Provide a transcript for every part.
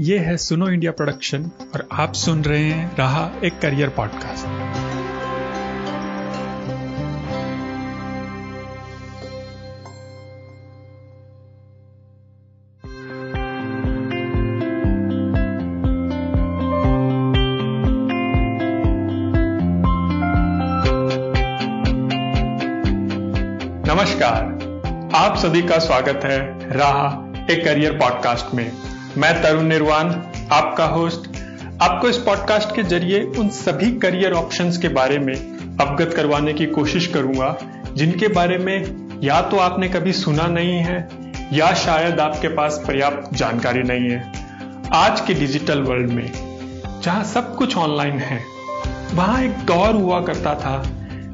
ये है सुनो इंडिया प्रोडक्शन और आप सुन रहे हैं रहा एक करियर पॉडकास्ट। नमस्कार, आप सभी का स्वागत है राह एक करियर पॉडकास्ट में। मैं तरुण निर्वाण, आपका होस्ट आपको इस पॉडकास्ट के ज़रिए उन सभी करियर ऑप्शंस के बारे में अवगत करवाने की कोशिश करूँगा, जिनके बारे में या तो आपने कभी सुना नहीं है, या शायद आपके पास पर्याप्त जानकारी नहीं है। आज के डिजिटल वर्ल्ड में, जहाँ सब कुछ ऑनलाइन है, वहाँ एक दौर हुआ करता था,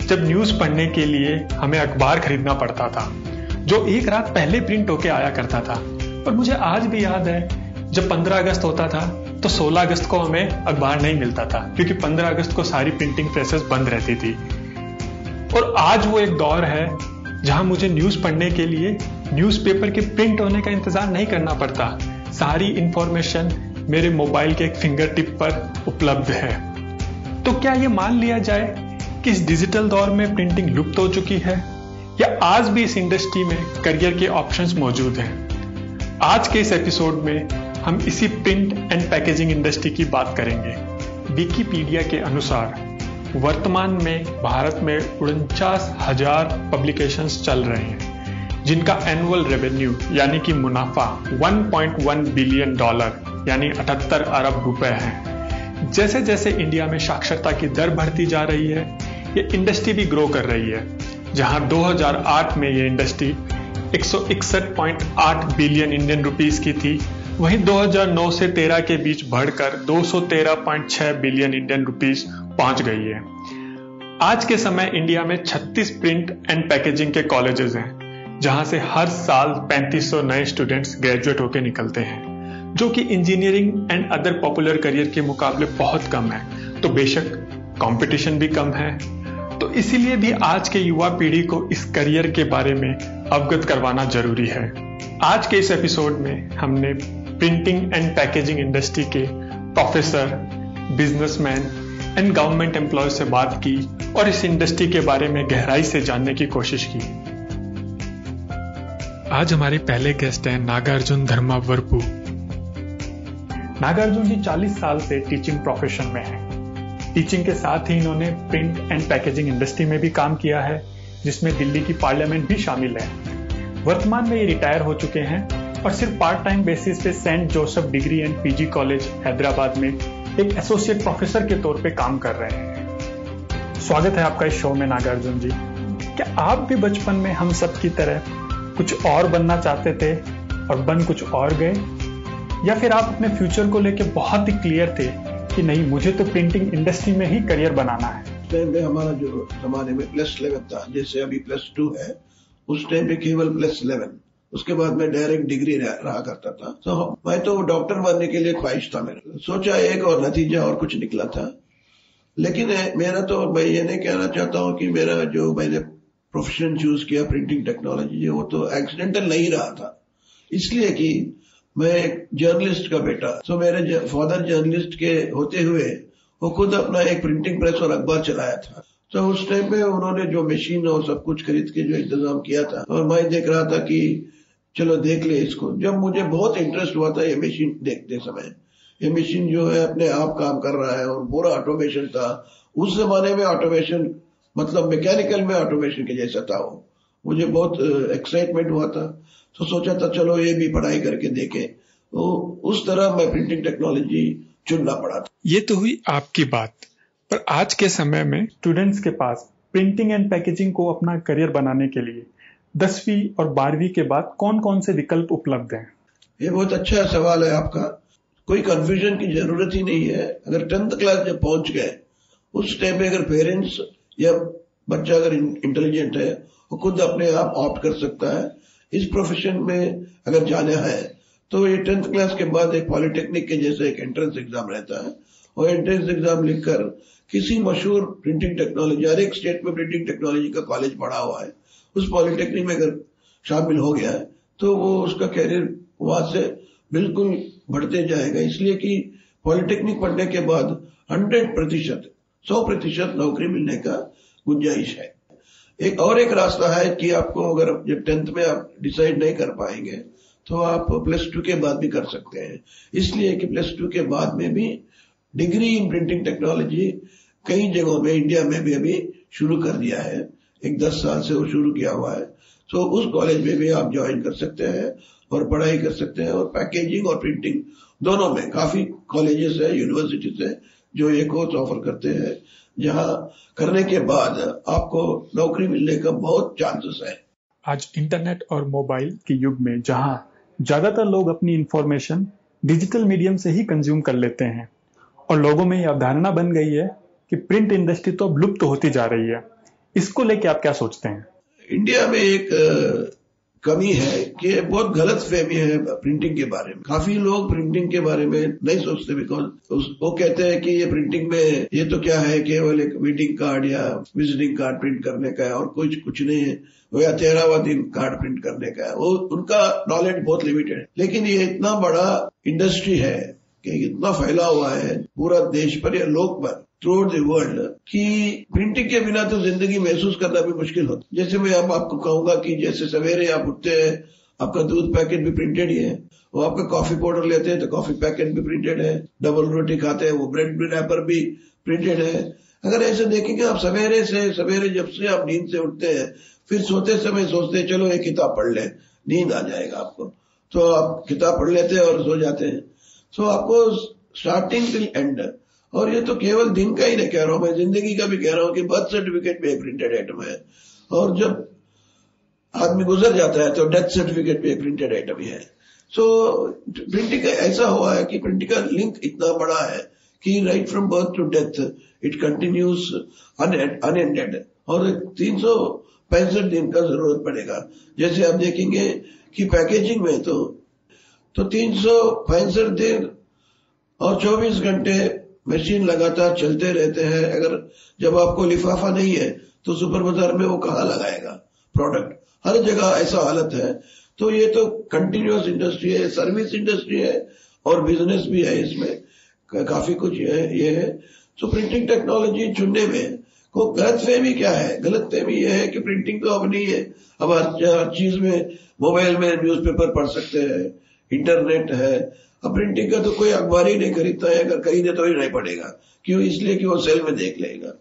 जब न्यूज़ पढ़ने के लिए हमें अखबार खरीदना पड़ता था, जो एक रात पहले प्रिंट होके आया करता था। पर मुझे आज भी याद है जब 15 अगस्त होता था तो 16 अगस्त को हमें अखबार नहीं मिलता था, क्योंकि 15 अगस्त को सारी प्रिंटिंग प्रेसेस बंद रहती थी। और आज वो एक दौर है, जहाँ मुझे न्यूज़ पढ़ने के लिए न्यूज़पेपर के प्रिंट होने का इंतज़ार नहीं करना पड़ता। सारी इंफॉर्मेशन मेरे मोबाइल के एक फिंगर टिप पर उपलब्ध है। तो क्या ये मान लिया जाए कि इस डिजिटल दौर में प्रिंटिंग लुप्त हो चुकी है, या आज भी इस इंडस्ट्री में करियर के ऑप्शंस मौजूद हैं? आज के इस एपिसोड में हम इसी प्रिंट एंड पैकेजिंग इंडस्ट्री की बात करेंगे। विकीपीडिया के अनुसार, वर्तमान में भारत में उनचास हज़ार पब्लिकेशंस चल रहे हैं, जिनका एनुअल रेवेन्यू यानी कि मुनाफा 1.1 बिलियन डॉलर यानी 78 अरब रुपए है। जैसे जैसे इंडिया में साक्षरता की दर बढ़ती जा रही है, ये इंडस्ट्री भी ग्रो कर रही है, जहाँ 2008 में ये इंडस्ट्री 161.8 बिलियन इंडियन रुपीस की थी। वहीं 2009 से 13 के बीच बढ़कर 213.6 बिलियन इंडियन रुपीस पहुँच गई है। आज के समय इंडिया में 36 प्रिंट एंड पैकेजिंग के कॉलेजेस हैं, जहाँ से हर साल 3500 नए स्टूडेंट्स ग्रेजुएट होकर निकलते हैं, जो कि engineering and other popular career के मुकाबले बहुत कम है। तो बेशक कंपटीशन भी कम है। तो इसीलिए भी आज के युवा पीढ़ी को इस करियर के बारे में अवगत करवाना ज़रूरी है। आज के इस एपिसोड में हमने प्रिंटिंग एंड पैकेजिंग इंडस्ट्री के professor businessman and government employ से बात की और इस इंडस्ट्री के बारे में गहराई से जानने की कोशिश की। आज हमारे पहले गेस्ट हैं नागार्जुन धर्मा वर्पू नागार्जुन जी 40 साल से टीचिंग प्रोफेशन में हैं। टीचिंग के साथ ही इन्होंने प्रिंट एंड पैकेजिंग इंडस्ट्री में भी काम किया है जिसमें दिल्ली की पार्लियामेंट भी शामिल है। वर्तमान में ये रिटायर हो चुके हैं और सिर्फ़ पार्ट टाइम बेसिस पे Saint Joseph degree and PG college Hyderabad में एक एसोसिएट प्रोफेसर के तौर पे काम कर रहे हैं। स्वागत है आपका इस शो में नागार्जुन जी। क्या आप भी बचपन में हम सब की तरह कुछ और बनना चाहते थे और बन कुछ और गए? या फिर आप अपने फ्यूचर को लेकर बहुत ही क्लियर थे कि नहीं, मुझे तो प्रिंटिंग इंडस्ट्री में ही करियर बनाना है। हमारा जो जमाने में प्लस इलेवन था, जैसे अभी प्लस टू है, उस टाइम पे केवल प्लस इलेवन उसके बाद में डायरेक्ट डिग्री रहा करता था। तो मैं तो डॉक्टर बनने के लिए ख्वाहिश था मेरा सोचा एक और नतीजा और कुछ निकला था। लेकिन मेरा तो मैं ये नहीं कहना चाहता हूँ कि मेरा जो मैंने प्रोफेशन चूज़ किया प्रिंटिंग टेक्नोलॉजी वो तो एक्सीडेंटल नहीं रहा था। इसलिए कि मैं एक जर्नलिस्ट का बेटा। तो मेरे फादर जर्नलिस्ट के होते हुए, वो खुद अपना एक प्रिंटिंग प्रेस और अखबार चलाया था। तो उस टाइम पे उन्होंने जो मशीन और सब कुछ खरीद के जो इंतज़ाम किया था, और मैं देख रहा था कि चलो देख ले इसको। जब मुझे बहुत इंटरेस्ट हुआ था, ये मशीन देखते समय। ये मशीन जो है, अपने आप काम कर रहा है और पूरा ऑटोमेशन था। उस जमाने में ऑटोमेशन मतलब मैकेनिकल में ऑटोमेशन के जैसा था वो। मुझे बहुत एक्साइटमेंट हुआ था। तो सोचा था, चलो ये भी पढ़ाई करके देखे। तो उस तरह मैं प्रिंटिंग टेक्नोलॉजी चुनना पड़ा था। ये तो हुई आपकी बात। पर आज के समय में स्टूडेंट्स के पास प्रिंटिंग एंड पैकेजिंग को अपना करियर बनाने के लिए दसवीं और बारहवीं के बाद कौन कौन से विकल्प उपलब्ध हैं? ये बहुत अच्छा सवाल है आपका। कोई कंफ्यूजन की ज़रूरत ही नहीं है। अगर टेंथ क्लास जब पहुँच गए, उस टाइम पे अगर पेरेंट्स या बच्चा अगर इंटेलिजेंट है, वो खुद अपने आप ऑप्ट कर सकता है। इस प्रोफेशन में अगर जाना है तो ये टेंथ क्लास के बाद एक पॉलिटेक्निक के जैसे एक एंट्रेंस एग्ज़ाम रहता है। और एंट्रेंस एग्ज़ाम लिखकर किसी मशहूर प्रिंटिंग टेक्नोलॉजी हर एक स्टेट में प्रिंटिंग टेक्नोलॉजी का कॉलेज पढ़ा हुआ है। उस पॉलिटेक्निक में अगर शामिल हो गया तो वो उसका कैरियर वहाँ से बिल्कुल बढ़ते जाएगा। इसलिए कि पॉलिटेक्निक पढ़ने के बाद हंड्रेड प्रतिशत, सौ प्रतिशत नौकरी मिलने का गुंजाइश है। एक और एक रास्ता है कि आपको अगर जब टेंथ में आप डिसाइड नहीं कर पाएँगे तो आप प्लस टू के बाद भी कर सकते हैं। इसलिए कि प्लस टू के बाद में भी डिग्री इन प्रिंटिंग टेक्नोलॉजी कई जगहों में, इंडिया में भी अभी शुरू कर दिया है। एक दस साल से वो शुरू किया हुआ है। तो उस कॉलेज में भी आप ज्वाइन कर सकते हैं और पढ़ाई कर सकते हैं और पैकेजिंग और प्रिंटिंग दोनों में। काफ़ी कॉलेजेस है यूनिवर्सिटीज है, जो ये कोर्स ऑफ़र करते हैं, जहाँ करने के बाद आपको नौकरी मिलने का बहुत चांसेस है। आज इंटरनेट और मोबाइल के युग में जहाँ ज़्यादातर लोग अपनी इंफॉर्मेशन डिजिटल मीडियम से ही कंज्यूम कर लेते हैं, और लोगों में यह अवधारणा बन गई है कि प्रिंट इंडस्ट्री तो अब लुप्त तो होती जा रही है। इसको लेके आप क्या सोचते हैं? इंडिया में एक कमी है कि बहुत गलत फहमी है प्रिंटिंग के बारे में। काफ़ी लोग प्रिंटिंग के बारे में नहीं सोचते बिकॉज़ वो कहते हैं कि ये प्रिंटिंग में, ये तो क्या है केवल एक मीटिंग कार्ड या विजिटिंग कार्ड प्रिंट करने का है और कुछ कुछ नहीं है। वो या तेरहवा दिन कार्ड प्रिंट करने का है। वो, उनका नॉलेज बहुत लिमिटेड है। लेकिन ये इतना बड़ा इंडस्ट्री है कि इतना फैला हुआ है पूरा देश पर या लोक पर थ्रू द वर्ल्ड कि प्रिंटिंग के बिना तो ज़िंदगी महसूस करना भी मुश्किल होता है। जैसे मैं अब आपको कहूँगा कि जैसे सवेरे आप उठते हैं, आपका दूध पैकेट भी प्रिंटेड ही है। वो आपका कॉफ़ी पाउडर लेते हैं तो कॉफ़ी पैकेट भी प्रिंटेड है। डबल रोटी खाते हैं, वो ब्रेड रैपर भी प्रिंटेड है। अगर ऐसे देखेंगे आप सवेरे से, सवेरे जब से आप नींद से उठते हैं, फिर सोते समय सोचते हैं, चलो एक किताब पढ़ ले, नींद आ जाएगा आपको। तो आप किताब पढ़ लेते हैं और सो जाते हैं। तो आपको स्टार्टिंग टिल एंड और ये तो केवल दिन का ही नहीं कह रहा हूँ, मैं ज़िंदगी का भी कह रहा हूँ कि बर्थ सर्टिफिकेट में प्रिंटेड आइटम है। और जब आदमी गुजर जाता है तो डेथ सर्टिफिकेट में प्रिंटेड आइटम है सो प्रिंटिंग ऐसा हुआ है कि प्रिंटिंग का लिंक इतना बड़ा है कि right from birth to death it continues unended और तीन सौ पैंसठ दिन का ज़रूरत पड़ेगा। जैसे आप देखेंगे कि पैकेजिंग में तो तो तीन सौ पैंसठ दिन और 24 घंटे मशीन लगातार चलते रहते हैं। अगर जब आपको लिफाफा नहीं है तो सुपर बाज़ार में वो कहा लगाएगा प्रोडक्ट हर जगह ऐसा हालत है। तो ये तो कंटिन्यूस इंडस्ट्री है सर्विस इंडस्ट्री है और बिज़नेस भी है इसमें। काफ़ी कुछ है, ये है। तो प्रिंटिंग टेक्नोलॉजी चुनने में को गलत फहमी क्या है? गलत फहमी ये है कि प्रिंटिंग तो अब नहीं है। अब हर चीज़ में मोबाइल में न्यूज़पेपर पढ़ सकते हैं इंटरनेट है अब प्रिंटिंग का तो कोई अखबार ही नहीं खरीदता है, अगर खरीदे तो ही नहीं पड़ेगा। क्यों? इसलिए कि वो सेल में देख लेगा।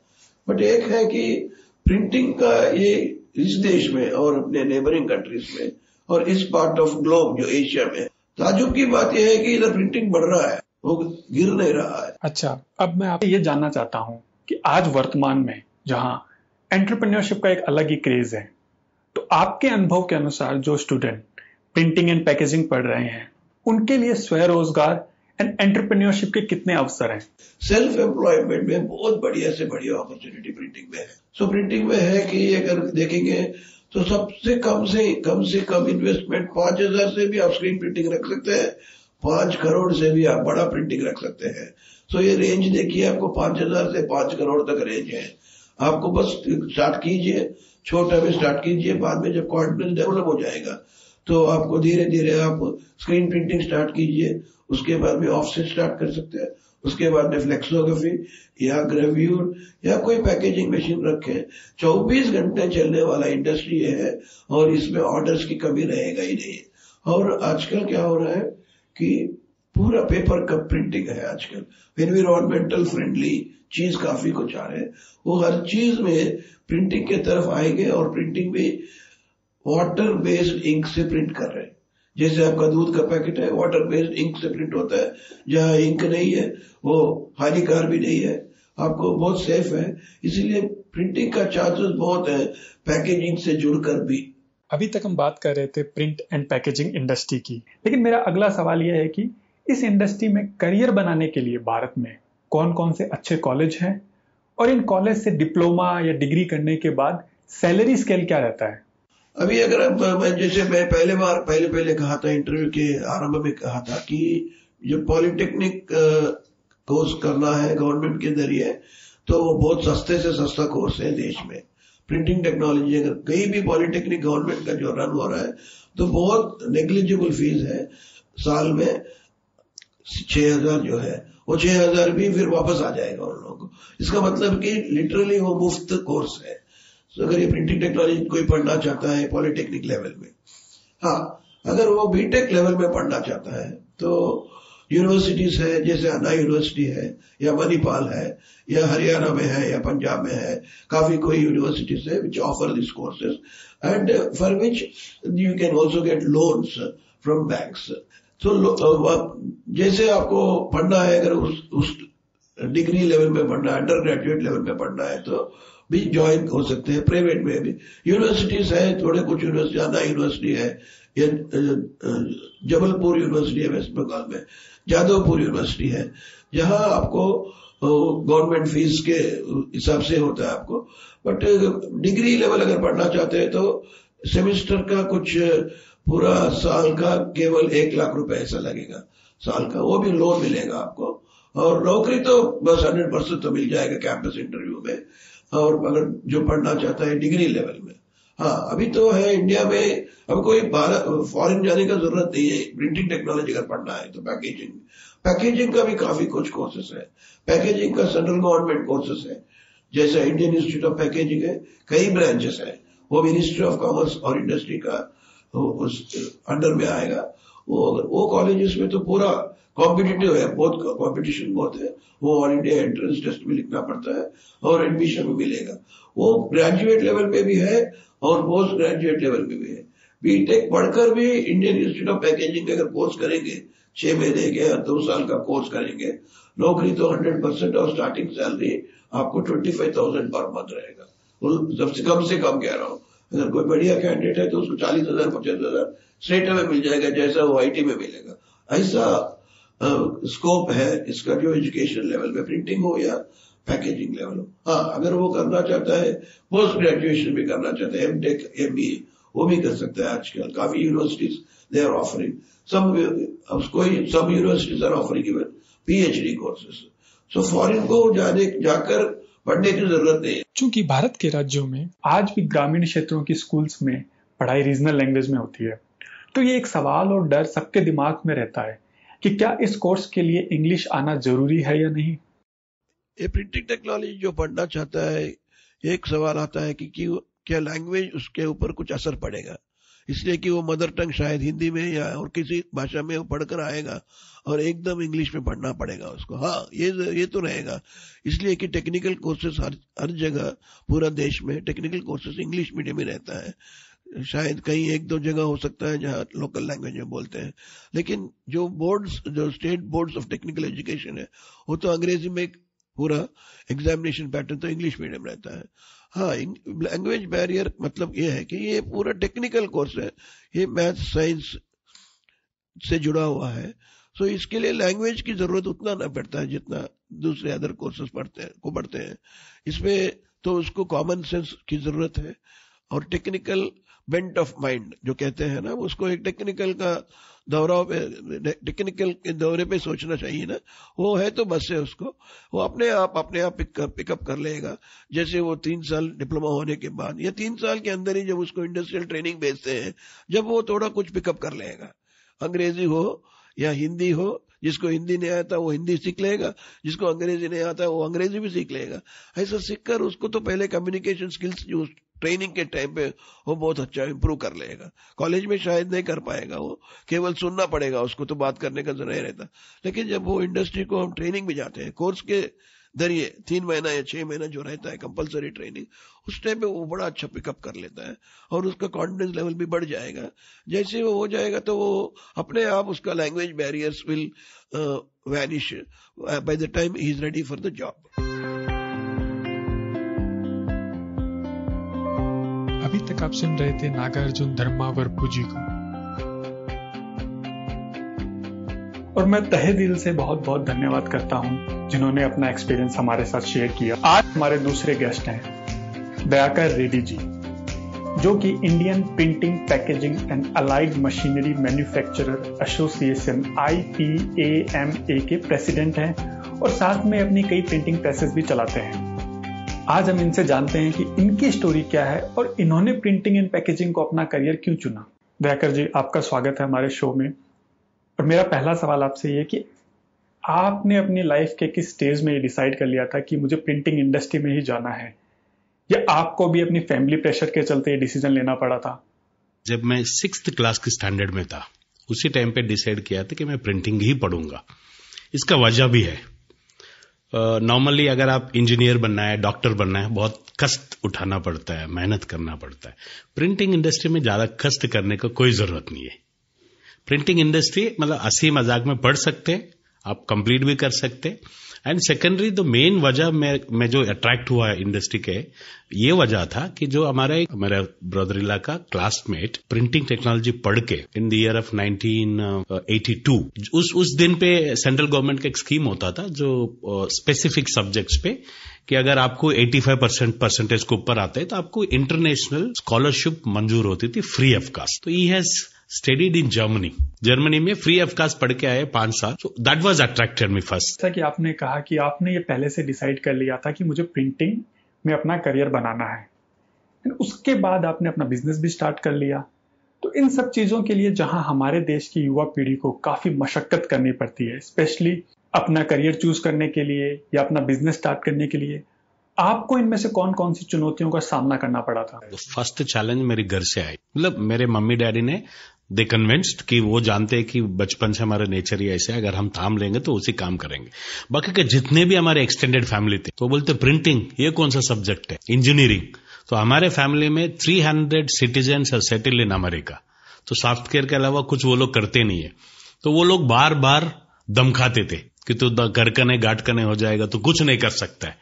बट एक है कि प्रिंटिंग का ये इस देश में और अपने नेबरिंग कंट्रीज़ में और इस पार्ट ऑफ़ ग्लोब जो एशिया में ताजुब की बात यह है कि इधर प्रिंटिंग बढ़ रहा है, वो गिर नहीं रहा है। अच्छा अब मैं आपसे ये जानना चाहता हूँ कि आज वर्तमान में जहाँ एंटरप्रेन्योरशिप का एक अलग ही क्रेज है तो आपके अनुभव के अनुसार जो स्टूडेंट प्रिंटिंग एंड पैकेजिंग पढ़ रहे हैं उनके लिए स्वरोजगार एंड एंटरप्रेन्योरशिप के कितने अवसर हैं? सेल्फ एम्प्लॉयमेंट में बहुत बढ़िया से बढ़िया अपॉर्चुनिटी प्रिंटिंग में है। सो प्रिंटिंग में है कि अगर देखेंगे तो सबसे कम से कम से कम इन्वेस्टमेंट पाँच हज़ार से भी आप स्क्रीन प्रिंटिंग रख सकते हैं। पाँच करोड़ से भी आप बड़ा प्रिंटिंग रख सकते हैं। सो ये रेंज देखिए, आपको पाँच हज़ार से पाँच करोड़ तक रेंज है। आपको बस स्टार्ट कीजिए, छोटा में स्टार्ट कीजिए, बाद में जब कॉन्फिडेंस डेवलप हो जाएगा। तो आपको धीरे धीरे आप स्क्रीन प्रिंटिंग स्टार्ट कीजिए, उसके बाद में ऑफ़ स्टार्ट कर सकते हैं। उसके बाद में फ्लेक्सोग्राफी या ग्रेव्यूर या कोई पैकेजिंग मशीन रखे। 24 घंटे चलने वाला इंडस्ट्री है और इसमें ऑर्डर्स की कमी रहेगा ही नहीं। और आजकल क्या हो रहा है कि पूरा पेपर कप प्रिंटिंग है आजकल। एनवायरमेंटल फ्रेंडली चीज़ काफ़ी कुछ आ रहे हैं। वो हर चीज़ में प्रिंटिंग के तरफ़ आएँगे और प्रिंटिंग भी वाटर बेस्ड इंक से प्रिंट कर रहे हैं। जैसे आपका दूध का पैकेट है वाटर बेस्ड इंक से प्रिंट होता है। जहाँ इंक नहीं है, वो हानिकार भी नहीं है। आपको बहुत सेफ़ है। इसीलिए प्रिंटिंग का चार्जेस बहुत है पैकेजिंग से जुड़कर भी। अभी तक हम बात कर रहे थे प्रिंट एंड पैकेजिंग इंडस्ट्री की। लेकिन मेरा अगला सवाल यह है कि इस इंडस्ट्री में करियर बनाने के लिए भारत में कौन कौन से अच्छे कॉलेज हैं? और इन कॉलेज से डिप्लोमा या डिग्री करने के बाद सैलरी स्केल क्या रहता है? अभी अगर जैसे मैं पहले बार, पहले पहले कहा था इंटरव्यू के आरंभ में कहा था कि जो पॉलिटेक्निक कोर्स करना है गवर्नमेंट के ज़रिए तो वो बहुत सस्ते से सस्ता कोर्स है देश में। प्रिंटिंग टेक्नोलॉजी अगर कहीं भी पॉलिटेक्निक गवर्नमेंट का जो रन हो रहा है तो बहुत नेग्लिजिबल फ़ीस है साल में छह हज़ार जो है। वो छह हज़ार भी फिर वापस आ जाएगा उन लोगों को। इसका मतलब कि लिटरली वो मुफ़्त कोर्स है। तो अगर ये प्रिंटिंग टेक्नोलॉजी कोई पढ़ना चाहता है पॉलिटेक्निक लेवल में हाँ अगर वो बीटेक लेवल में पढ़ना चाहता है तो यूनिवर्सिटीज है, जैसे अन्ना यूनिवर्सिटी है, या मणिपाल है, या हरियाणा में है, या पंजाब में है, काफ़ी कोई यूनिवर्सिटीज है which offer this courses and for which you can also get loans from banks तो जैसे आपको पढ़ना है, अगर उस उस डिग्री लेवल में पढ़ना है अंडर ग्रेजुएट लेवल में पढ़ना है तो भी ज्वाइन हो सकते हैं प्राइवेट में भी। यूनिवर्सिटीज है, थोड़े कुछ यूनिवर्सिटी ज़्यादा यूनिवर्सिटी है। जबलपुर यूनिवर्सिटी है वेस्ट बंगाल में, जादवपुर यूनिवर्सिटी है, जहाँ आपको गवर्नमेंट फ़ीस के हिसाब से होता है आपको। बट डिग्री लेवल अगर पढ़ना चाहते हैं तो सेमिस्टर का कुछ पूरा साल का केवल एक लाख रुपए ऐसा लगेगा। साल का वो भी लोन मिलेगा आपको। और नौकरी तो बस हंड्रेड परसेंट तो मिल जाएगा कैंपस इंटरव्यू में। और अगर जो पढ़ना चाहता है डिग्री लेवल में। हाँ अभी तो है इंडिया में अब कोई फॉरेन जाने का ज़रूरत नहीं है प्रिंटिंग टेक्नोलॉजी अगर पढ़ना है तो पैकेजिंग पैकेजिंग का भी काफ़ी कुछ कोर्सेस है। पैकेजिंग का सेंट्रल गवर्नमेंट कोर्सेस है। जैसे इंडियन इंस्टीट्यूट ऑफ़ पैकेजिंग है, कई ब्रांचेस है। वो मिनिस्ट्री ऑफ़ कॉमर्स और इंडस्ट्री का उस अंडर में आएगा। वो वो कॉलेजेस में तो पूरा कॉम्पिटिटिव है, बहुत कॉम्पिटिशन बहुत है। वो ऑल इंडिया एंट्रेंस टेस्ट में लिखना पड़ता है और एडमिशन भी मिलेगा। वो ग्रेजुएट लेवल पे भी है और पोस्ट ग्रेजुएट लेवल पे भी है। बीटेक पढ़कर भी इंडियन इंस्टीट्यूट ऑफ़ पैकेजिंग अगर कोर्स करेंगे, छह महीने के या दो साल का कोर्स करेंगे, नौकरी तो हंड्रेड परसेंट और स्टार्टिंग सैलरी आपको twenty five thousand per month रहेगा। सबसे कम से कम कह रहा हूँ अगर कोई बढ़िया कैंडिडेट है तो उसको चालीस हज़ार पचास हज़ार स्टेट में मिल जाएगा, जैसा वो आईटी में मिलेगा। ऐसा स्कोप है इसका जो एजुकेशन लेवल में प्रिंटिंग हो या पैकेजिंग लेवल हो। हाँ अगर वो करना चाहता है पोस्ट ग्रेजुएशन भी करना चाहता है M Tech M B A वो भी कर सकता है आजकल। काफ़ी universities they are offering some कोई some universities are offering even PhD courses so foreign को जाने, जाकर पढ़ने की ज़रूरत नहीं है। चूँकि भारत के राज्यों में आज भी ग्रामीण क्षेत्रों की स्कूल्स में पढ़ाई रीजनल लैंग्वेज में होती है तो ये एक सवाल और डर सबके दिमाग में रहता है कि क्या इस कोर्स के लिए इंग्लिश आना ज़रूरी है या नहीं? ये प्रिंटिंग टेक्नोलॉजी जो पढ़ना चाहता है एक सवाल आता है कि, कि क्या लैंग्वेज उसके ऊपर कुछ असर पड़ेगा? इसलिए कि वो मदर टंग शायद हिंदी में या और किसी भाषा में वो पढ़कर आएगा और एकदम इंग्लिश में पढ़ना पड़ेगा उसको। हाँ ये ये तो रहेगा। इसलिए कि टेक्निकल कोर्सेज हर हर जगह पूरा देश में टेक्निकल कोर्सेज इंग्लिश मीडियम में रहता है। शायद कहीं एक दो जगह हो सकता है जहाँ लोकल लैंग्वेज में बोलते हैं। लेकिन जो बोर्ड्स जो state boards of technical education है, वो तो अंग्रेज़ी में पूरा एग्जामिनेशन पैटर्न तो इंग्लिश मीडियम रहता है। हाँ लैंग्वेज बैरियर मतलब ये है कि ये पूरा टेक्निकल कोर्स है। ये मैथ साइंस से जुड़ा हुआ है। सो so, इसके लिए लैंग्वेज की ज़रूरत उतना ना पड़ता है जितना दूसरे अदर कोर्सेज पढ़ते हैं, को पढ़ते हैं। इसमें तो उसको कॉमन सेंस की ज़रूरत है और टेक्निकल बेंट ऑफ़ माइंड जो कहते हैं ना, उसको एक टेक्निकल का दौरा पे टेक्निकल के दौरे पे सोचना चाहिए ना। वो है तो बस है उसको। वो अपने आप अपने आप पिकअप कर लेगा। जैसे वो तीन साल डिप्लोमा होने के बाद, या तीन साल के अंदर ही जब उसको इंडस्ट्रियल ट्रेनिंग भेजते हैं, जब वो थोड़ा कुछ पिकअप कर लेगा। अंग्रेज़ी हो या हिंदी हो, जिसको हिंदी नहीं आता, वो हिंदी सीख लेगा। जिसको अंग्रेज़ी नहीं आता, वो अंग्रेज़ी भी सीख लेगा। ऐसा सीखकर उसको तो पहले कम्युनिकेशन स्किल्स जो ट्रेनिंग के टाइम पे वो बहुत अच्छा इंप्रूव कर लेगा। कॉलेज में शायद नहीं कर पाएगा वो। केवल सुनना पड़ेगा, उसको तो बात करने का ज़रूर रहता। लेकिन जब वो इंडस्ट्री को हम ट्रेनिंग में जाते हैं कोर्स के ज़रिए, तीन महीना या छह महीना जो रहता है कंपलसरी ट्रेनिंग उस टाइम पे वो बड़ा अच्छा पिकअप कर लेता है और उसका कॉन्फिडेंस लेवल भी बढ़ जाएगा। जैसे वो हो जाएगा तो वो अपने आप उसका language barriers will vanish by the time he is ready for the job अभी तक आप सुन रहे थे नागार्जुन धर्मावर पूजी को। और मैं तहे दिल से बहुत बहुत धन्यवाद करता हूँ जिन्होंने अपना एक्सपीरियंस हमारे साथ शेयर किया। आज हमारे दूसरे गेस्ट हैं दयाकर रेड्डी जी, जो कि Indian printing packaging and allied machinery manufacturer association I P M A के प्रेसिडेंट हैं और साथ में अपनी कई प्रिंटिंग प्रेसेस भी चलाते हैं। आज हम इनसे जानते हैं कि इनकी स्टोरी क्या है और इन्होंने प्रिंटिंग एंड पैकेजिंग को अपना करियर क्यों चुना। दयाकर जी, आपका स्वागत है हमारे शो में। और मेरा पहला सवाल आपसे ये कि आपने अपनी लाइफ के किस स्टेज में ये डिसाइड कर लिया था कि मुझे प्रिंटिंग इंडस्ट्री में ही जाना है? या आपको भी अपनी फैमिली प्रेशर के चलते ये डिसीज़न लेना पड़ा था? जब मैं सिक्स क्लास के स्टैंडर्ड में था, उसी टाइम पे डिसाइड किया था कि मैं प्रिंटिंग ही पढ़ूँगा। इसका वजह भी है। नॉर्मली uh, अगर आप इंजीनियर बनना है डॉक्टर बनना है बहुत कष्ट उठाना पड़ता है मेहनत करना पड़ता है। प्रिंटिंग इंडस्ट्री में ज़्यादा कष्ट करने का कोई ज़रूरत नहीं है। प्रिंटिंग इंडस्ट्री मतलब हँसी मज़ाक में पढ़ सकते हैं आप कंप्लीट भी कर सकते हैं। एंड सेकेंडरी द मेन वजह मैं, मैं जो अट्रैक्ट हुआ इंडस्ट्री के ये वजह था कि जो हमारा एक मेरा ब्रदरिला का क्लासमेट प्रिंटिंग टेक्नोलॉजी पढ़ के इन द ईयर ऑफ़ 1982 उस उस दिन पे सेंट्रल गवर्नमेंट का एक स्कीम होता था जो स्पेसिफिक सब्जेक्ट्स पे कि अगर आपको 85 परसेंट परसेंटेज के ऊपर आते है तो आपको इंटरनेशनल स्कॉलरशिप मंजूर होती थी फ्री ऑफ़ कास्ट तो he has studied in Germany Germany में फ्री ऑफ़ कास्ट पढ़ के आए पाँच साल। So that was attracted me first जैसा कि आपने कहा कि आपने ये पहले से डिसाइड कर लिया था कि मुझे प्रिंटिंग में अपना करियर बनाना है। उसके बाद आपने अपना बिज़नेस भी स्टार्ट कर लिया। तो इन सब चीज़ों के लिए जहाँ हमारे देश की युवा पीढ़ी को काफ़ी मशक्कत करनी पड़ती है स्पेशली अपना करियर चूज़ करने के लिए या अपना बिज़नेस स्टार्ट करने के लिए आपको इनमें से कौन कौन सी चुनौतियों का सामना करना पड़ा था? फ़र्स्ट चैलेंज मेरे घर से आई। मतलब मेरे मम्मी डैडी ने दे कन्विंस्ड कि वो जानते हैं कि बचपन से हमारा नेचर ही ऐसे है। अगर हम थाम लेंगे तो उसी काम करेंगे। बाकी के जितने भी हमारे एक्सटेंडेड फैमिली थे तो बोलते प्रिंटिंग ये कौन सा सब्जेक्ट है? इंजीनियरिंग तो हमारे फैमिली में 300 citizen are settle in America तो सॉफ्टवेयर के अलावा कुछ वो लोग करते नहीं है। तो वो लोग बार बार दम खाते थे कि तू तो घर कने गाट कने हो जाएगा तो कुछ नहीं कर सकता है।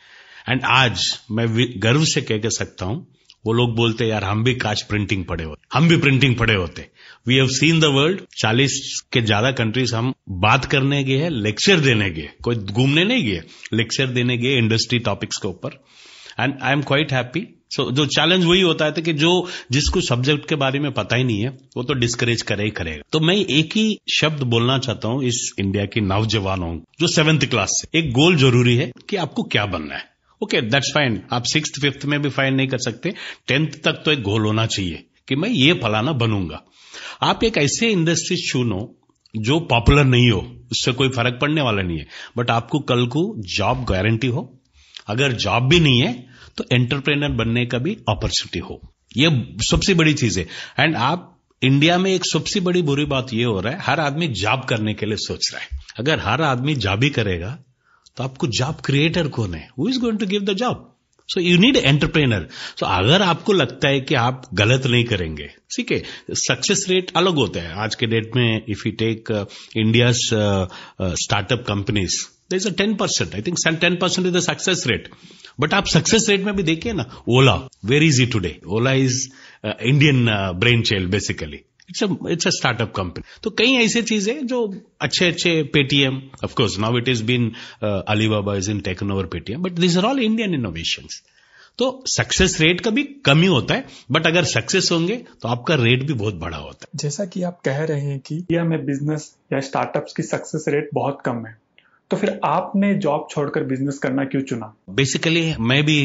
एंड आज मैं गर्व से कह के सकता हूँ, वो लोग बोलते यार, हम भी काश प्रिंटिंग पढ़े होते हम भी प्रिंटिंग पढ़े होते। We have seen the world चालीस के ज़्यादा कंट्रीज़ हम बात करने गए हैं लेक्चर देने गए। कोई घूमने नहीं गए। लेक्चर देने गए इंडस्ट्री टॉपिक्स के ऊपर। And I am quite happy so जो चैलेंज वही होता है कि जो जिसको सब्जेक्ट के बारे में पता ही नहीं है, वो तो डिस्करेज करे ही करेगा। तो मैं एक ही शब्द बोलना चाहता हूँ इस इंडिया की नौजवानों जो सेवेंथ क्लास से। एक गोल ज़रूरी है कि आपको क्या बनना है। ओके दैट्स फाइन आप सिक्स फिफ्थ में भी फाइन नहीं कर सकते। टेंथ तक तो एक गोल होना चाहिए कि मैं ये फलाना बनूँगा। आप एक ऐसे इंडस्ट्री चुनो जो पॉपुलर नहीं हो, उससे कोई फ़र्क पड़ने वाला नहीं है। बट आपको कल को जॉब गारंटी हो। अगर जॉब भी नहीं है तो एंटरप्रेनर बनने का भी अपॉर्चुनिटी हो। ये सबसे बड़ी चीज़ है। एंड आप इंडिया में एक सबसे बड़ी बुरी बात यह हो रहा है, हर आदमी जॉब करने के लिए सोच रहा है। अगर हर आदमी जॉब ही करेगा तो आपको जॉब क्रिएटर कौन है? Who is going to give the job so you need entrepreneur so अगर आपको लगता है कि आप गलत नहीं करेंगे, ठीक है सक्सेस रेट अलग होता है। आज के डेट में if you take India startup companies there is a ten percent I think ten percent is the success rate but आप सक्सेस रेट में भी देखिए ना Ola very easy today Ola is Indian brainchild basically it's it's a startup company तो कई ऐसी चीज़ें जो अच्छे अच्छे Paytm of course now it is been Alibaba is in taken over Paytm but this are all Indian innovation तो success rate का भी कम ही होता है बट अगर सक्सेस होंगे तो आपका रेट भी बहुत बड़ा होता है। जैसा कि आप कह रहे हैं कि इंडिया में बिज़नेस या स्टार्टअप्स की सक्सेस रेट बहुत कम है तो फिर आपने जॉब छोड़कर बिज़नेस करना क्यों चुना? बेसिकली मैं भी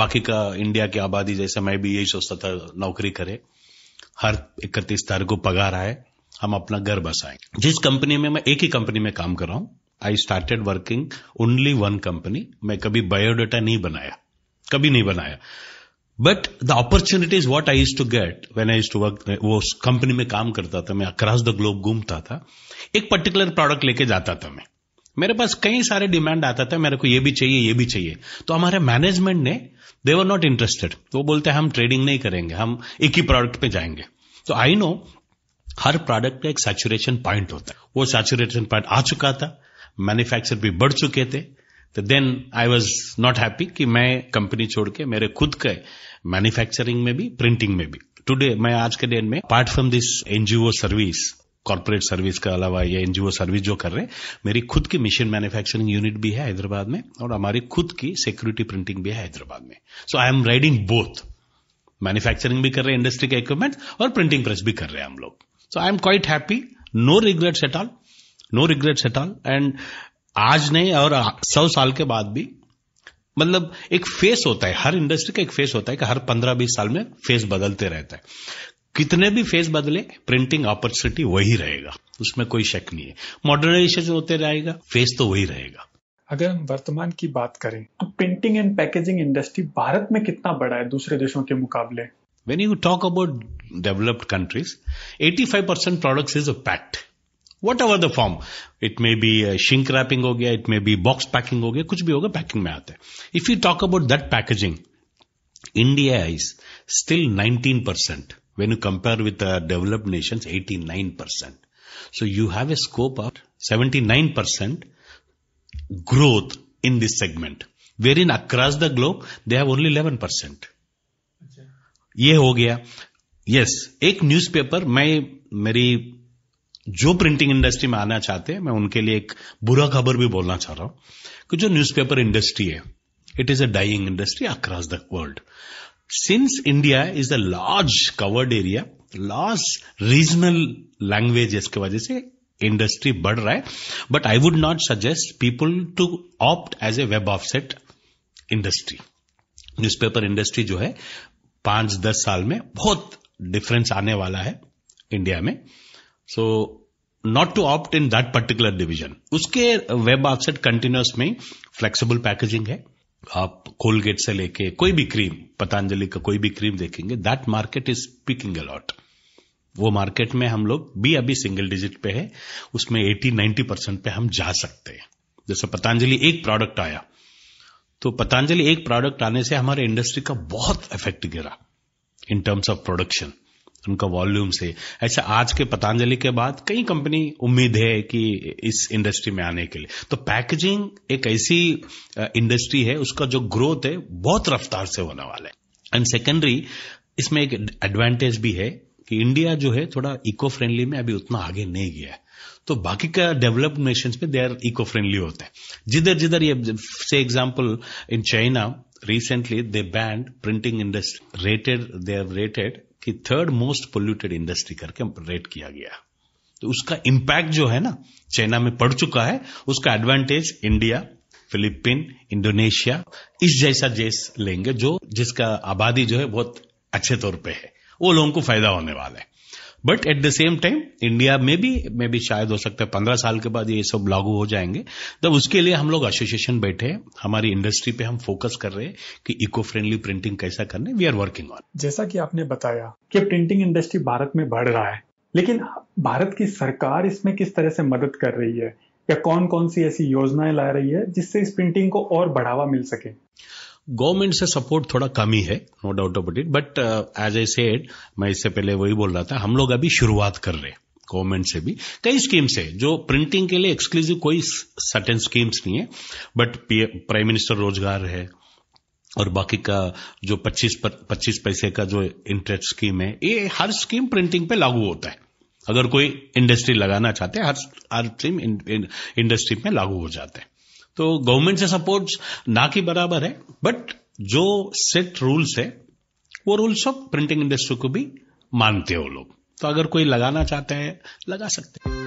बाकी का इंडिया की आबादी जैसे मैं भी यही सोचता था नौकरी करे। हर इकतीस तारीख को पगार आए, हम अपना घर बसाएँ जिस कंपनी में मैं, एक ही कंपनी में काम कर रहा हूँ I started working only one company मैं कभी बायोडाटा नहीं बनाया, कभी नहीं बनाया। But the opportunity is what I to get when I to work वो कंपनी में काम करता था, मैं अक्रॉस द ग्लोब घूमता था, एक पर्टिकुलर प्रोडक्ट लेके जाता था मैं। मेरे पास कई सारे डिमांड आता था, मेरे को ये भी चाहिए, ये भी चाहिए। तो हमारे मैनेजमेंट ने दे वर नॉट इंटरेस्टेड वो बोलते हैं, हम ट्रेडिंग नहीं करेंगे, हम एक ही प्रोडक्ट पे जाएँगे। तो आई नो हर प्रोडक्ट का एक सैचुरेशन पॉइंट होता है। वो सैचुरेशन पॉइंट आ चुका था मैन्युफैक्चर भी बढ़ चुके थे। तो then I was not happy कि मैं कंपनी छोड़ के, मेरे खुद के मैन्युफैक्चरिंग में भी प्रिंटिंग में भी। टुडे मैं आज के डेट में apart from this NGO service corporate service के अलावा ये एनजीओ सर्विस जो कर रहे हैं, मेरी खुद की मिशन मैन्युफैक्चरिंग यूनिट भी है हैदराबाद में और हमारी खुद की सिक्योरिटी प्रिंटिंग भी है हैदराबाद में। So I am riding both manufacturing भी कर रहे हैं इंडस्ट्री के इक्विपमेंट और प्रिंटिंग प्रेस भी कर रहे हैं हम लोग। So I am quite happy no regrets at all no regrets at all and आज नहीं, और सौ साल के बाद भी मतलब एक फेस होता है, हर इंडस्ट्री का एक फेस होता है कि हर पंद्रह बीस साल में फेस बदलते रहता है। कितने भी फेस बदले प्रिंटिंग अपॉर्चुनिटी वही रहेगा। उसमें कोई शक नहीं है। मॉडर्नाइजेशन होते रहेगा फेस तो वही रहेगा। अगर हम वर्तमान की बात करें तो printing and packaging industry Bharat में कितना बड़ा है दूसरे देशों के मुकाबले? When you talk about developed countries eighty five percent product is a packed whatever the form it may be shrink wrapping हो गया it may be box packing हो गया कुछ भी होगा पैकिंग में आते हैं। If you talk about that packaging India is still nineteen percent When you compare with the developed nations, 89%. So you have a scope of 79% growth in this segment. Wherein across the globe, they have only 11%. ये हो गया yes एक newspaper मैं मेरी जो printing industry में आना चाहते हैं मैं उनके लिए एक बुरा खबर भी बोलना चाह रहा हूँ कि जो न्यूज़पेपर इंडस्ट्री है it is a dying industry across the world since India is a large covered area large regional language की वजह से इंडस्ट्री बढ़ रहा है but I would not suggest people to opt as a web offset industry newspaper industry जो है पाँच दस साल में बहुत डिफरेंस आने वाला है इंडिया में. So not to opt in that particular division उसके वेब ऑफसेट कंटिन्यूस में फ्लेक्सिबल पैकेजिंग है। आप कोलगेट से लेके कोई भी क्रीम पतंजलि का कोई भी क्रीम देखेंगे that market is speaking a lot वो मार्केट में हम लोग भी अभी सिंगल डिजिट पे है, उसमें 80 90 परसेंट पे हम जा सकते हैं। जैसे पतंजलि एक प्रोडक्ट आया तो पतंजलि एक प्रोडक्ट आने से हमारे इंडस्ट्री का बहुत इफ़ेक्ट गिरा इन टर्म्स ऑफ़ प्रोडक्शन उनका वॉल्यूम से। ऐसा आज के पतंजलि के बाद कई कंपनी उम्मीद है कि इस इंडस्ट्री में आने के लिए। तो पैकेजिंग एक ऐसी इंडस्ट्री है, उसका जो ग्रोथ है, बहुत रफ्तार से होने वाला है। एंड सेकेंडरी, इसमें एक एडवांटेज भी है कि इंडिया जो है, थोड़ा इको फ्रेंडली में अभी उतना आगे नहीं गया है। तो बाकी का डेवलप्ड नेशन में दे आर इको फ्रेंडली होते हैं। जिधर जिधर ये से example in China recently they banned printing industry rated they have rated कि थर्ड मोस्ट पोल्यूटेड इंडस्ट्री करके रेट किया गया तो उसका इंपैक्ट जो है ना चाइना में पड़ चुका है। उसका एडवांटेज इंडिया फिलिपीन इंडोनेशिया इस जैसा देश लेंगे जो जिसका आबादी जो है बहुत अच्छे तौर पे है। वो लोगों को फ़ायदा होने वाला है। But at the same time India में भी में भी शायद हो सकता है पंद्रह साल के बाद ये सब लागू हो जाएँगे। तब उसके लिए हम लोग एसोसिएशन बैठे हैं। हमारी इंडस्ट्री पे हम फोकस कर रहे हैं कि इको फ्रेंडली प्रिंटिंग कैसा करने वी आर वर्किंग ऑन जैसा कि आपने बताया कि प्रिंटिंग इंडस्ट्री भारत में बढ़ रहा है। लेकिन भारत की सरकार इसमें किस तरह से मदद कर रही है? या कौन कौन सी ऐसी योजनाएँ ला रही है जिससे इस प्रिंटिंग को और बढ़ावा मिल सके? गवर्नमेंट से सपोर्ट थोड़ा कम ही है no doubt about it but as a said मैं इससे पहले वही बोल रहा था, हम लोग अभी शुरुआत कर रहे हैं गवर्नमेंट से भी। कई स्कीम्स है जो प्रिंटिंग के लिए एक्सक्लूसिव कोई सर्टेन स्कीम्स नहीं है बट प्राइम मिनिस्टर रोज़गार है और बाकी का जो 25 25 पैसे का जो इंटरेस्ट स्कीम है, ये हर स्कीम प्रिंटिंग पे लागू होता है। अगर कोई इंडस्ट्री लगाना चाहते हैं, हर हर स्कीम इंडस्ट्री में लागू हो जाते हैं। तो गवर्नमेंट से सपोर्ट ना कि बराबर है बट जो सेट रूल्स है, वो रूल्स ऑफ़ प्रिंटिंग इंडस्ट्री को भी मानते हो लोग। तो अगर कोई लगाना चाहते हैं, लगा सकते हैं।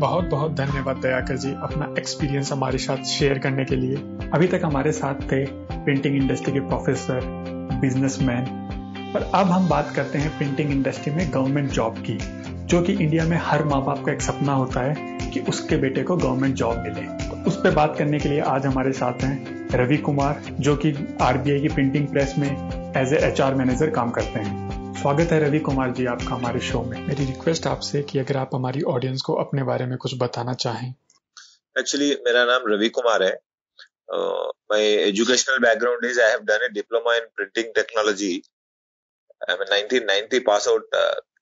बहुत बहुत धन्यवाद दयाकर जी अपना एक्सपीरियंस हमारे साथ शेयर करने के लिए। अभी तक हमारे साथ थे प्रिंटिंग इंडस्ट्री के प्रोफेसर बिजनेसमैन पर अब हम बात करते हैं प्रिंटिंग इंडस्ट्री में गवर्नमेंट जॉब की। जो कि इंडिया में हर माँ बाप का एक सपना होता है कि उसके बेटे को गवर्नमेंट जॉब मिले। तो उस पर बात करने के लिए आज हमारे साथ हैं रवि कुमार, जो कि आरबीआई की प्रिंटिंग प्रेस में एज ए एच मैनेजर काम करते हैं। स्वागत है रवि कुमार जी आपका हमारे शो में। मेरी रिक्वेस्ट आपसे कि अगर आप हमारी ऑडियंस को अपने बारे में कुछ बताना चाहें। एक्चुअली मेरा नाम रवि कुमार है। My educational background is I have done a diploma in printing technology I am 1990 pass out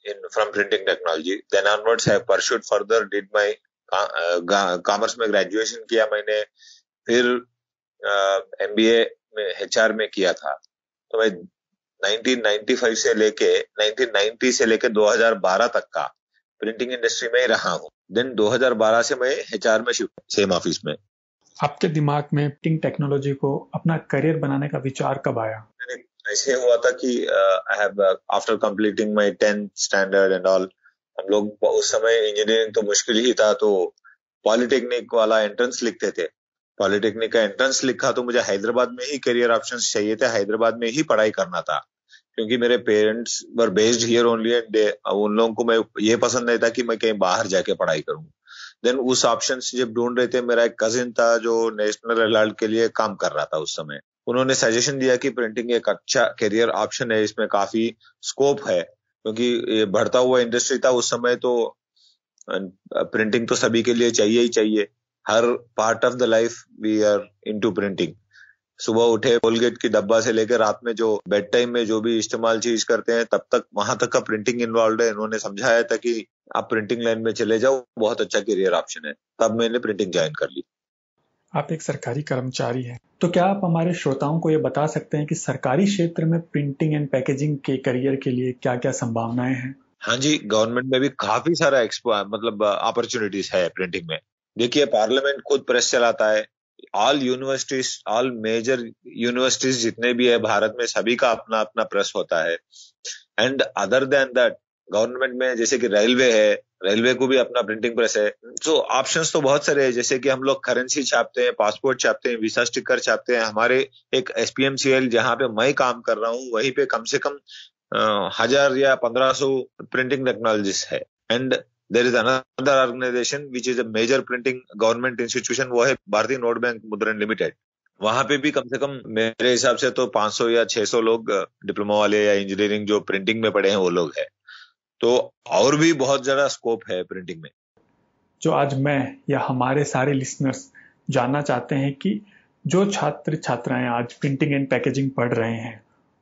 in from printing technology. Then onwards, I pursued further. Did my commerce में ग्रेजुएशन किया मैंने फिर एम बी में H में किया था तो मैं 1995 से लेके 1990 से लेके 2012 तक का प्रिंटिंग इंडस्ट्री में ही रहा हूँ देन 2012 से मैं एच में शिफ्ट सेम ऑफ़िस में आपके दिमाग में प्रिंटिंग टेक्नोलॉजी को अपना करियर बनाने का विचार कब आया ऐसे हुआ था कि I have after completing my tenth standard and all हम लोग उस समय इंजीनियरिंग तो मुश्किल ही था तो पॉलिटेक्निक वाला एंट्रेंस लिखते थे। पॉलिटेक्निक का एंट्रेंस लिखा तो मुझे हैदराबाद में ही करियर ऑप्शन चाहिए थे, हैदराबाद में ही पढ़ाई करना था। क्योंकि मेरे parents were based here only and उन लोगों को मैं ये पसंद नहीं था कि मैं कहीं बाहर जाके पढ़ाई करूँ। देन उस ऑप्शन जब ढूंढ रहे थे, मेरा एक कजिन था जो नेशनल अलर्ट के लिए काम कर रहा था उस समय। उन्होंने सजेशन दिया कि प्रिंटिंग एक अच्छा करियर ऑप्शन है, इसमें काफ़ी स्कोप है, क्योंकि ये बढ़ता हुआ इंडस्ट्री था उस समय तो प्रिंटिंग तो सभी के लिए चाहिए ही चाहिए। हर part of the life we are into printing सुबह उठे कोलगेट की डब्बा से लेकर रात में जो बेड टाइम में जो भी इस्तेमाल चीज़ करते हैं, तब तक वहाँ तक का प्रिंटिंग इन्वॉल्व है। इन्होंने समझाया था कि आप प्रिंटिंग लाइन में चले जाओ, बहुत अच्छा करियर ऑप्शन है। तब मैंने प्रिंटिंग ज्वाइन कर ली। आप एक सरकारी कर्मचारी हैं। तो क्या आप हमारे श्रोताओं को ये बता सकते हैं कि सरकारी क्षेत्र में प्रिंटिंग एंड पैकेजिंग के करियर के लिए क्या क्या संभावनाएँ हैं? हाँ जी गवर्नमेंट में भी काफ़ी सारा एक्सपो मतलब अपॉर्चुनिटीज़ है प्रिंटिंग में। देखिए पार्लियामेंट खुद प्रेस चलाता है। All universities all major universities जितने भी है, भारत में सभी का अपना अपना प्रेस होता है। And other than that government में जैसे कि रेलवे है, रेलवे को भी अपना प्रिंटिंग प्रेस है। तो ऑप्शंस तो बहुत सारे हैं, जैसे कि हम लोग करेंसी छापते हैं पासपोर्ट छापते हैं वीसा स्टिकर छापते हैं। हमारे एक एसपीएमसीएल जहाँ पे मैं काम कर रहा हूँ, वहीं पे कम से कम हज़ार या पंद्रह सौ प्रिंटिंग टेक्नोलॉजीज़ है। And there is another organization which is a major printing government institution वो है भारतीय नोट बैंक मुद्रण लिमिटेड वहाँ पे भी कम से कम मेरे हिसाब से तो 500 या 600 लोग डिप्लोमा वाले या इंजीनियरिंग जो प्रिंटिंग में पढ़े हैं वो लोग है। तो और भी बहुत ज़्यादा स्कोप है प्रिंटिंग में। जो आज मैं या हमारे सारे लिसनर्स जानना चाहते हैं कि जो छात्र छात्राएँ आज प्रिंटिंग एंड पैकेजिंग पढ़ रहे हैं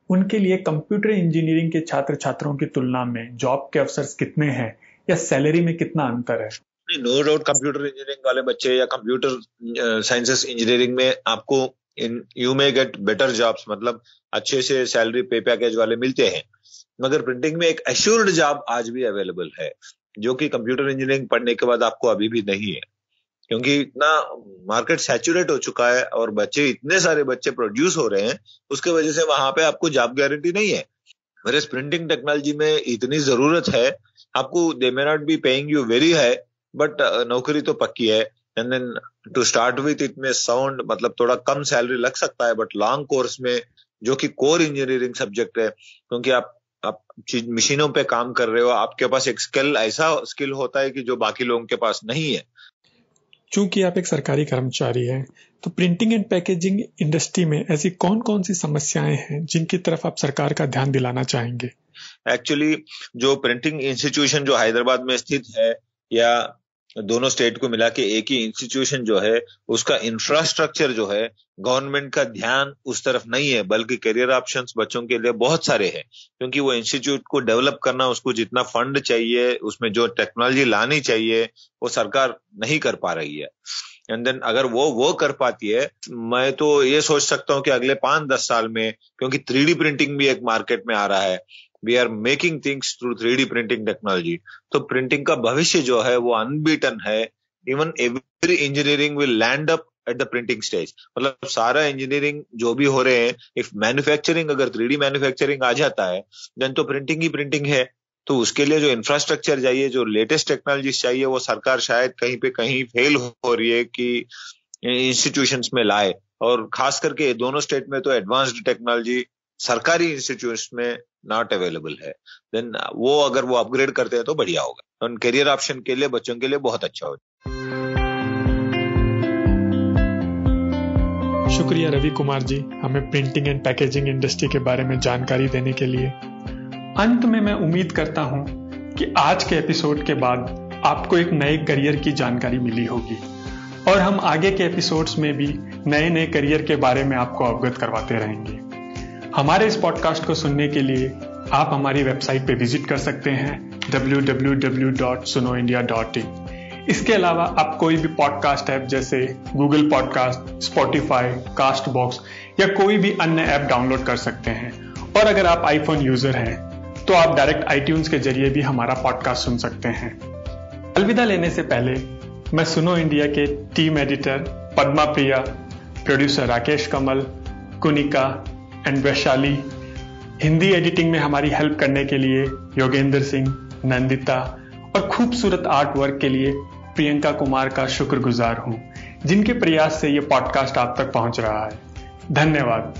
उनके लिए कंप्यूटर इंजीनियरिंग के छात्र छात्रों की तुलना में जॉब के अवसर कितने हैं या सैलरी में कितना अंतर है? नो डाउट कंप्यूटर इंजीनियरिंग वाले बच्चे या कंप्यूटर साइंसेस इंजीनियरिंग में आपको in you may get better jobs मतलब अच्छे से सैलरी पे पैकेज वाले मिलते हैं। मगर प्रिंटिंग में एक एश्योर्ड जॉब आज भी अवेलेबल है, जो कि कंप्यूटर इंजीनियरिंग पढ़ने के बाद आपको अभी भी नहीं है। क्योंकि इतना मार्केट सैचुरेट हो चुका है और बच्चे, इतने सारे बच्चे प्रोड्यूस हो रहे हैं, उसके वजह से वहाँ पे आपको जॉब गारंटी नहीं है। मेरे प्रिंटिंग टेक्नोलॉजी में इतनी ज़रूरत है, आपको they may not be paying you very है बट नौकरी तो पक्की है। And then to start with it में साउंड मतलब थोड़ा कम सैलरी लग सकता है बट लॉन्ग कोर्स में, जो कि कोर इंजीनियरिंग सब्जेक्ट है, क्योंकि आप आप मशीनों पे काम कर रहे हो आपके पास एक स्किल ऐसा स्किल होता है कि जो बाकी लोगों के पास नहीं है? चूँकि आप एक सरकारी कर्मचारी हैं तो प्रिंटिंग एंड पैकेजिंग इंडस्ट्री में ऐसी कौन कौन सी समस्याएँ हैं जिनकी तरफ़ आप सरकार का ध्यान दिलाना चाहेंगे? एक्चुअली जो प्रिंटिंग इंस्टीट्यूशन जो हैदराबाद में स्थित है या दोनों स्टेट को मिला के एक ही इंस्टीट्यूशन जो है, उसका इंफ्रास्ट्रक्चर जो है गवर्नमेंट का ध्यान उस तरफ़ नहीं है, बल्कि करियर ऑप्शंस बच्चों के लिए बहुत सारे हैं। क्योंकि वो इंस्टीट्यूट को डेवलप करना, उसको जितना फंड चाहिए, उसमें जो टेक्नोलॉजी लानी चाहिए, वो सरकार नहीं कर पा रही है। एंड देन अगर वो वो कर पाती है, मैं तो ये सोच सकता हूँ कि अगले पाँच दस साल में, क्योंकि थ्री प्रिंटिंग भी एक मार्केट में आ रहा है we are making things through three printing technology तो प्रिंटिंग का भविष्य जो है, वो अनबीटन है. Even every engineering will land up at the printing stage मतलब सारा इंजीनियरिंग जो भी हो रहे हैं इफ़ मैन्युफैक्चरिंग अगर थ्री डी मैन्युफैक्चरिंग आ जाता है देन तो प्रिंटिंग ही प्रिंटिंग है. तो उसके लिए जो इंफ्रास्ट्रक्चर चाहिए, जो लेटेस्ट टेक्नोलॉजी चाहिए, वो सरकार शायद कहीं पे कहीं फेल हो रही है कि इंस्टीट्यूशन में लाए. और खास करके दोनों स्टेट में तो एडवांस्ड टेक्नोलॉजी सरकारी इंस्टीट्यूट में नॉट अवेलेबल है देन वो अगर वो अपग्रेड करते हैं तो बढ़िया होगा। तो करियर ऑप्शन के लिए, बच्चों के लिए बहुत अच्छा होगा। शुक्रिया रवि कुमार जी, हमें प्रिंटिंग एंड पैकेजिंग इंडस्ट्री के बारे में जानकारी देने के लिए। अंत में मैं उम्मीद करता हूँ कि आज के एपिसोड के बाद आपको एक नए करियर की जानकारी मिली होगी। और हम आगे के एपिसोड्स में भी नए नए करियर के बारे में आपको अवगत करवाते रहेंगे। हमारे इस पॉडकास्ट को सुनने के लिए आप हमारी वेबसाइट पे विज़िट कर सकते हैं www.sunoindia.in इसके अलावा आप कोई भी पॉडकास्ट ऐप जैसे Google podcast Spotify Castbox या कोई भी अन्य ऐप डाउनलोड कर सकते हैं। और अगर आप आईफोन यूज़र हैं तो आप डायरेक्ट आईट्यून्स के ज़रिए भी हमारा पॉडकास्ट सुन सकते हैं। अलविदा लेने से पहले मैं सुनो इंडिया के team editor Padma Priya producer Rakesh Kamal, Kunika and Vaishali. Hindi editing में हमारी हेल्प करने के लिए योगेंद्र सिंह, नंदिता और खूबसूरत आर्ट वर्क के लिए प्रियंका कुमार का शुक्रगुजार हूँ, जिनके प्रयास से ये पॉडकास्ट आप तक पहुँच रहा है। धन्यवाद।